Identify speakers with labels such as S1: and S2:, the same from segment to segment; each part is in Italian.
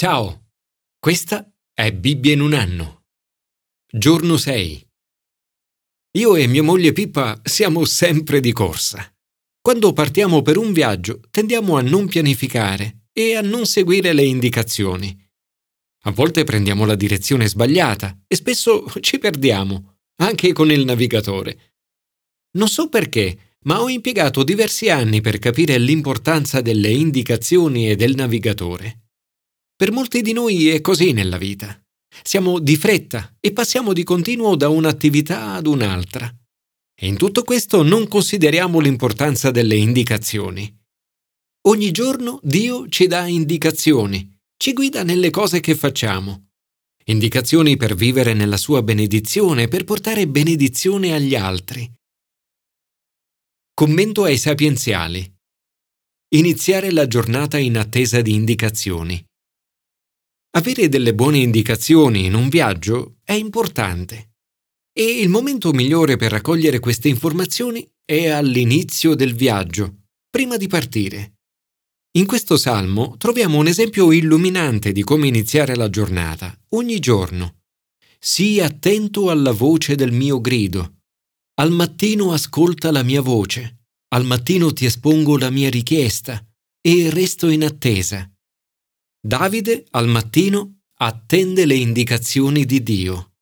S1: Ciao, questa è Bibbia in un anno. Giorno 6. Io e mia moglie Pippa siamo sempre di corsa. Quando partiamo per un viaggio tendiamo a non pianificare e a non seguire le indicazioni. A volte prendiamo la direzione sbagliata e spesso ci perdiamo, anche con il navigatore. Non so perché, ma ho impiegato diversi anni per capire l'importanza delle indicazioni e del navigatore. Per molti di noi è così nella vita. Siamo di fretta e passiamo di continuo da un'attività ad un'altra. E in tutto questo non consideriamo l'importanza delle indicazioni. Ogni giorno Dio ci dà indicazioni, ci guida nelle cose che facciamo. Indicazioni per vivere nella sua benedizione, per portare benedizione agli altri. Commento ai sapienziali. Iniziare la giornata in attesa di indicazioni. Avere delle buone indicazioni in un viaggio è importante e il momento migliore per raccogliere queste informazioni è all'inizio del viaggio, prima di partire. In questo salmo troviamo un esempio illuminante di come iniziare la giornata, ogni giorno. Sii attento alla voce del mio grido. Al mattino ascolta la mia voce. Al mattino ti espongo la mia richiesta e resto in attesa. Davide al mattino attende le indicazioni di Dio.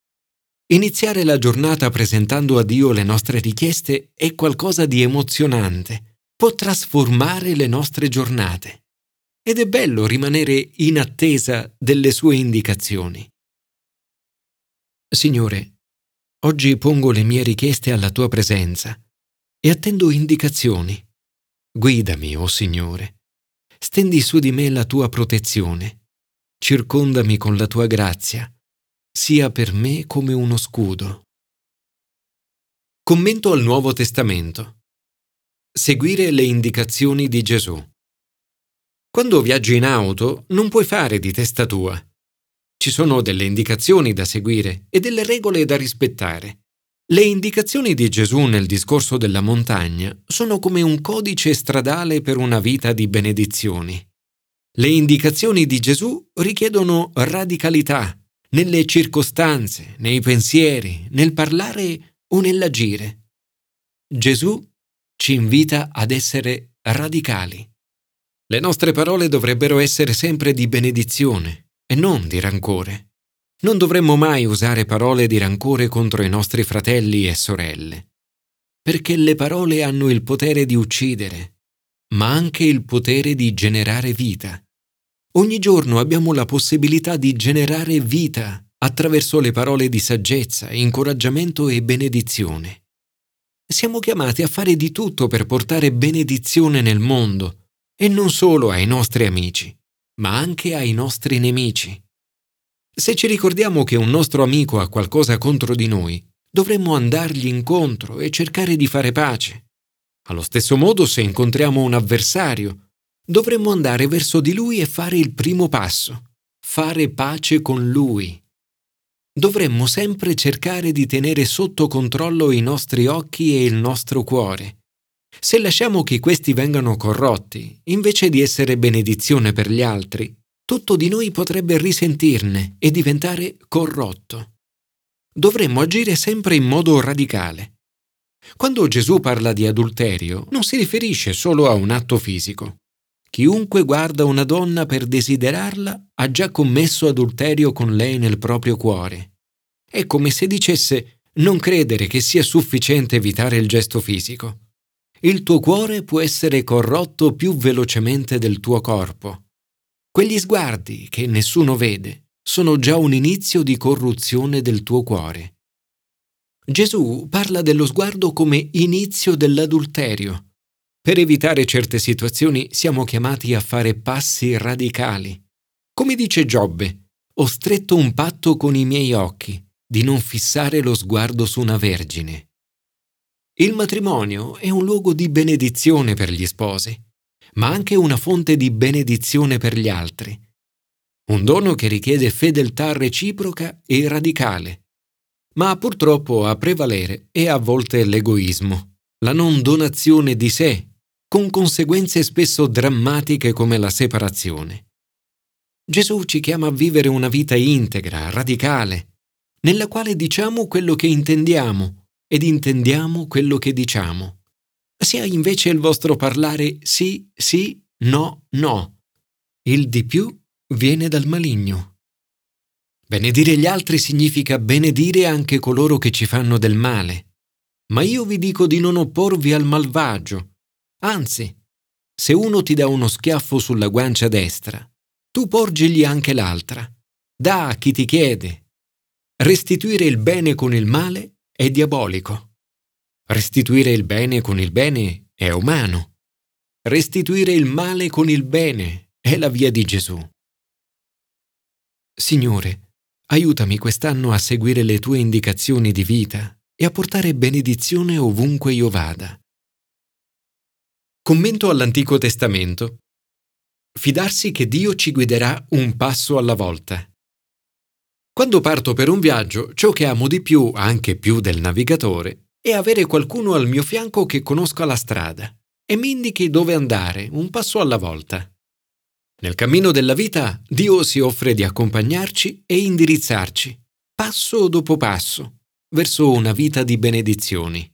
S1: Iniziare la giornata presentando a Dio le nostre richieste è qualcosa di emozionante, può trasformare le nostre giornate. Ed è bello rimanere in attesa delle sue indicazioni. Signore, oggi pongo le mie richieste alla tua presenza e attendo indicazioni. Guidami, o oh Signore stendi su di me la tua protezione, circondami con la tua grazia, sia per me come uno scudo. Commento al Nuovo Testamento. Seguire le indicazioni di Gesù. Quando viaggi in auto non puoi fare di testa tua. Ci sono delle indicazioni da seguire e delle regole da rispettare. Le indicazioni di Gesù nel discorso della montagna sono come un codice stradale per una vita di benedizioni. Le indicazioni di Gesù richiedono radicalità nelle circostanze, nei pensieri, nel parlare o nell'agire. Gesù ci invita ad essere radicali. Le nostre parole dovrebbero essere sempre di benedizione e non di rancore. Non dovremmo mai usare parole di rancore contro i nostri fratelli e sorelle, perché le parole hanno il potere di uccidere, ma anche il potere di generare vita. Ogni giorno abbiamo la possibilità di generare vita attraverso le parole di saggezza, incoraggiamento e benedizione. Siamo chiamati a fare di tutto per portare benedizione nel mondo, e non solo ai nostri amici, ma anche ai nostri nemici. Se ci ricordiamo che un nostro amico ha qualcosa contro di noi, dovremmo andargli incontro e cercare di fare pace. Allo stesso modo, se incontriamo un avversario, dovremmo andare verso di lui e fare il primo passo, fare pace con lui. Dovremmo sempre cercare di tenere sotto controllo i nostri occhi e il nostro cuore. Se lasciamo che questi vengano corrotti, invece di essere benedizione per gli altri, tutto di noi potrebbe risentirne e diventare corrotto. Dovremmo agire sempre in modo radicale. Quando Gesù parla di adulterio, non si riferisce solo a un atto fisico. Chiunque guarda una donna per desiderarla ha già commesso adulterio con lei nel proprio cuore. È come se dicesse non credere che sia sufficiente evitare il gesto fisico. Il tuo cuore può essere corrotto più velocemente del tuo corpo. Quegli sguardi che nessuno vede sono già un inizio di corruzione del tuo cuore. Gesù parla dello sguardo come inizio dell'adulterio. Per evitare certe situazioni siamo chiamati a fare passi radicali. Come dice Giobbe, ho stretto un patto con i miei occhi di non fissare lo sguardo su una vergine. Il matrimonio è un luogo di benedizione per gli sposi ma anche una fonte di benedizione per gli altri. Un dono che richiede fedeltà reciproca e radicale. Ma purtroppo a prevalere è a volte l'egoismo, la non donazione di sé, con conseguenze spesso drammatiche come la separazione. Gesù ci chiama a vivere una vita integra, radicale, nella quale diciamo quello che intendiamo ed intendiamo quello che diciamo. Sia invece il vostro parlare sì, sì, no, no. Il di più viene dal maligno. Benedire gli altri significa benedire anche coloro che ci fanno del male. Ma io vi dico di non opporvi al malvagio. Anzi, se uno ti dà uno schiaffo sulla guancia destra, tu porgigli anche l'altra. Da a chi ti chiede. Restituire il bene con il male è diabolico. Restituire il bene con il bene è umano. Restituire il male con il bene è la via di Gesù. Signore, aiutami quest'anno a seguire le tue indicazioni di vita e a portare benedizione ovunque io vada. Commento all'Antico Testamento fidarsi che Dio ci guiderà un passo alla volta. Quando parto per un viaggio, ciò che amo di più, anche più del navigatore, è avere qualcuno al mio fianco che conosca la strada e mi indichi dove andare, un passo alla volta. Nel cammino della vita, Dio si offre di accompagnarci e indirizzarci, passo dopo passo, verso una vita di benedizioni.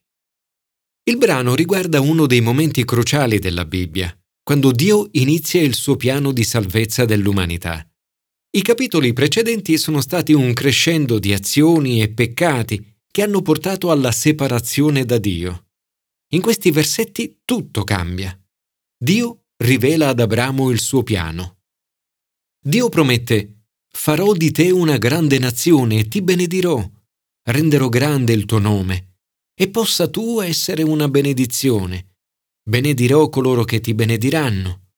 S1: Il brano riguarda uno dei momenti cruciali della Bibbia, quando Dio inizia il suo piano di salvezza dell'umanità. I capitoli precedenti sono stati un crescendo di azioni e peccati che hanno portato alla separazione da Dio. In questi versetti tutto cambia. Dio rivela ad Abramo il suo piano. Dio promette, farò di te una grande nazione e ti benedirò, renderò grande il tuo nome, e possa tu essere una benedizione benedirò coloro che ti benediranno,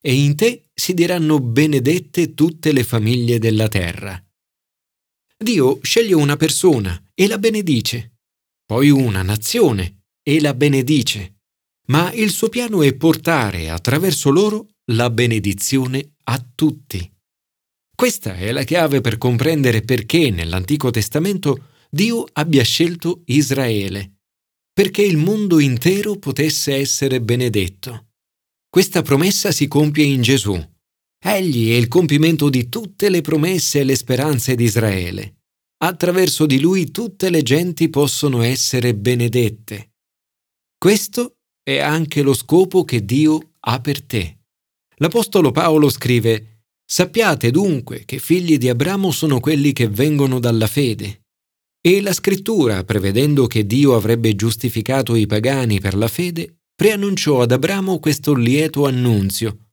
S1: e in te si diranno benedette tutte le famiglie della terra. Dio sceglie una persona e la benedice, poi una nazione e la benedice, ma il suo piano è portare attraverso loro la benedizione a tutti. Questa è la chiave per comprendere perché nell'Antico Testamento Dio abbia scelto Israele perché il mondo intero potesse essere benedetto. Questa promessa si compie in Gesù. Egli è il compimento di tutte le promesse e le speranze di Israele. Attraverso di lui tutte le genti possono essere benedette. Questo è anche lo scopo che Dio ha per te. L'Apostolo Paolo scrive Sappiate dunque che figli di Abramo sono quelli che vengono dalla fede. E la scrittura, prevedendo che Dio avrebbe giustificato i pagani per la fede, preannunciò ad Abramo questo lieto annunzio.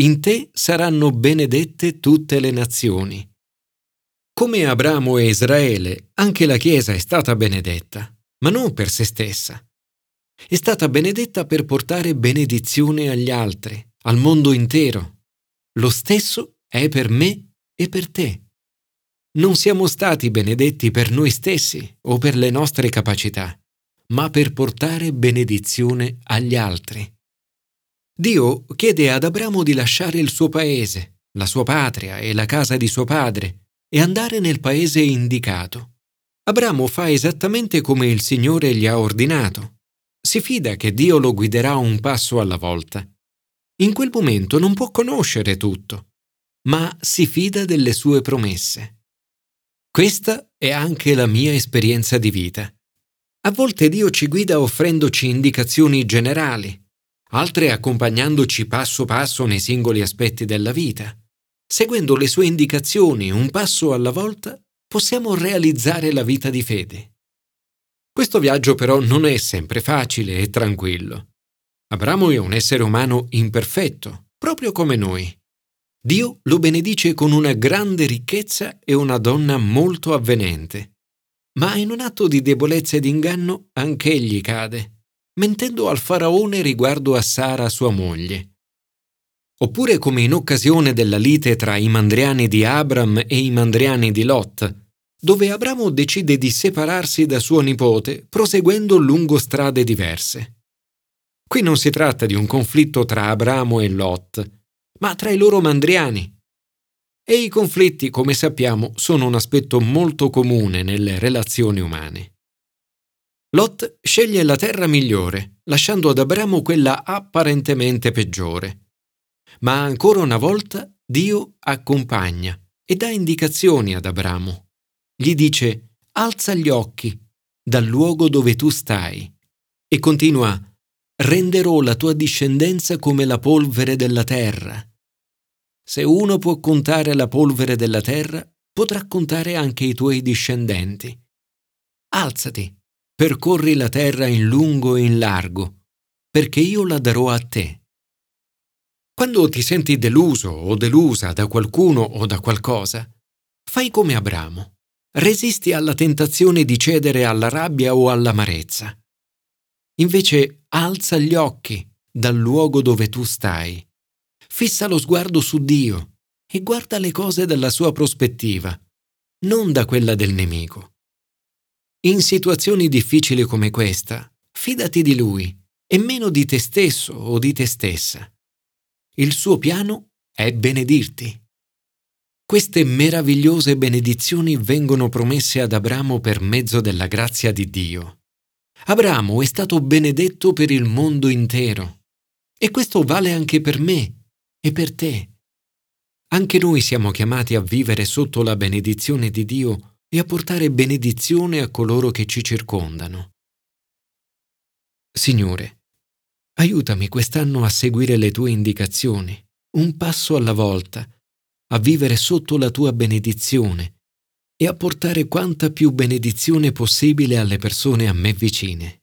S1: In te saranno benedette tutte le nazioni. Come Abramo e Israele, anche la Chiesa è stata benedetta, ma non per se stessa. È stata benedetta per portare benedizione agli altri, al mondo intero. Lo stesso è per me e per te non siamo stati benedetti per noi stessi o per le nostre capacità, ma per portare benedizione agli altri. Dio chiede ad Abramo di lasciare il suo paese, la sua patria e la casa di suo padre e andare nel paese indicato. Abramo fa esattamente come il Signore gli ha ordinato. Si fida che Dio lo guiderà un passo alla volta. In quel momento non può conoscere tutto, ma si fida delle sue promesse. Questa è anche la mia esperienza di vita. A volte Dio ci guida offrendoci indicazioni generali, altre accompagnandoci passo passo nei singoli aspetti della vita. Seguendo le sue indicazioni un passo alla volta, possiamo realizzare la vita di fede. Questo viaggio però non è sempre facile e tranquillo. Abramo è un essere umano imperfetto, proprio come noi. Dio lo benedice con una grande ricchezza e una donna molto avvenente. Ma in un atto di debolezza ed inganno anch'egli cade, mentendo al faraone riguardo a Sara sua moglie. Oppure come in occasione della lite tra i mandriani di Abram e i mandriani di Lot, dove Abramo decide di separarsi da suo nipote proseguendo lungo strade diverse. Qui non si tratta di un conflitto tra Abramo e Lot, ma tra i loro mandriani. E i conflitti, come sappiamo, sono un aspetto molto comune nelle relazioni umane. Lot sceglie la terra migliore, lasciando ad Abramo quella apparentemente peggiore. Ma ancora una volta Dio accompagna e dà indicazioni ad Abramo. Gli dice, alza gli occhi dal luogo dove tu stai e continua, renderò la tua discendenza come la polvere della terra. Se uno può contare la polvere della terra, potrà contare anche i tuoi discendenti. Alzati, percorri la terra in lungo e in largo, perché io la darò a te. Quando ti senti deluso o delusa da qualcuno o da qualcosa, fai come Abramo. Resisti alla tentazione di cedere alla rabbia o all'amarezza. Invece alza gli occhi dal luogo dove tu stai. Fissa lo sguardo su Dio e guarda le cose dalla sua prospettiva, non da quella del nemico. In situazioni difficili come questa, fidati di Lui e meno di te stesso o di te stessa. Il suo piano è benedirti. Queste meravigliose benedizioni vengono promesse ad Abramo per mezzo della grazia di Dio. Abramo è stato benedetto per il mondo intero e questo vale anche per me e per te. Anche noi siamo chiamati a vivere sotto la benedizione di Dio e a portare benedizione a coloro che ci circondano. Signore, Aiutami quest'anno a seguire le tue indicazioni, un passo alla volta, a vivere sotto la tua benedizione e a portare quanta più benedizione possibile alle persone a me vicine.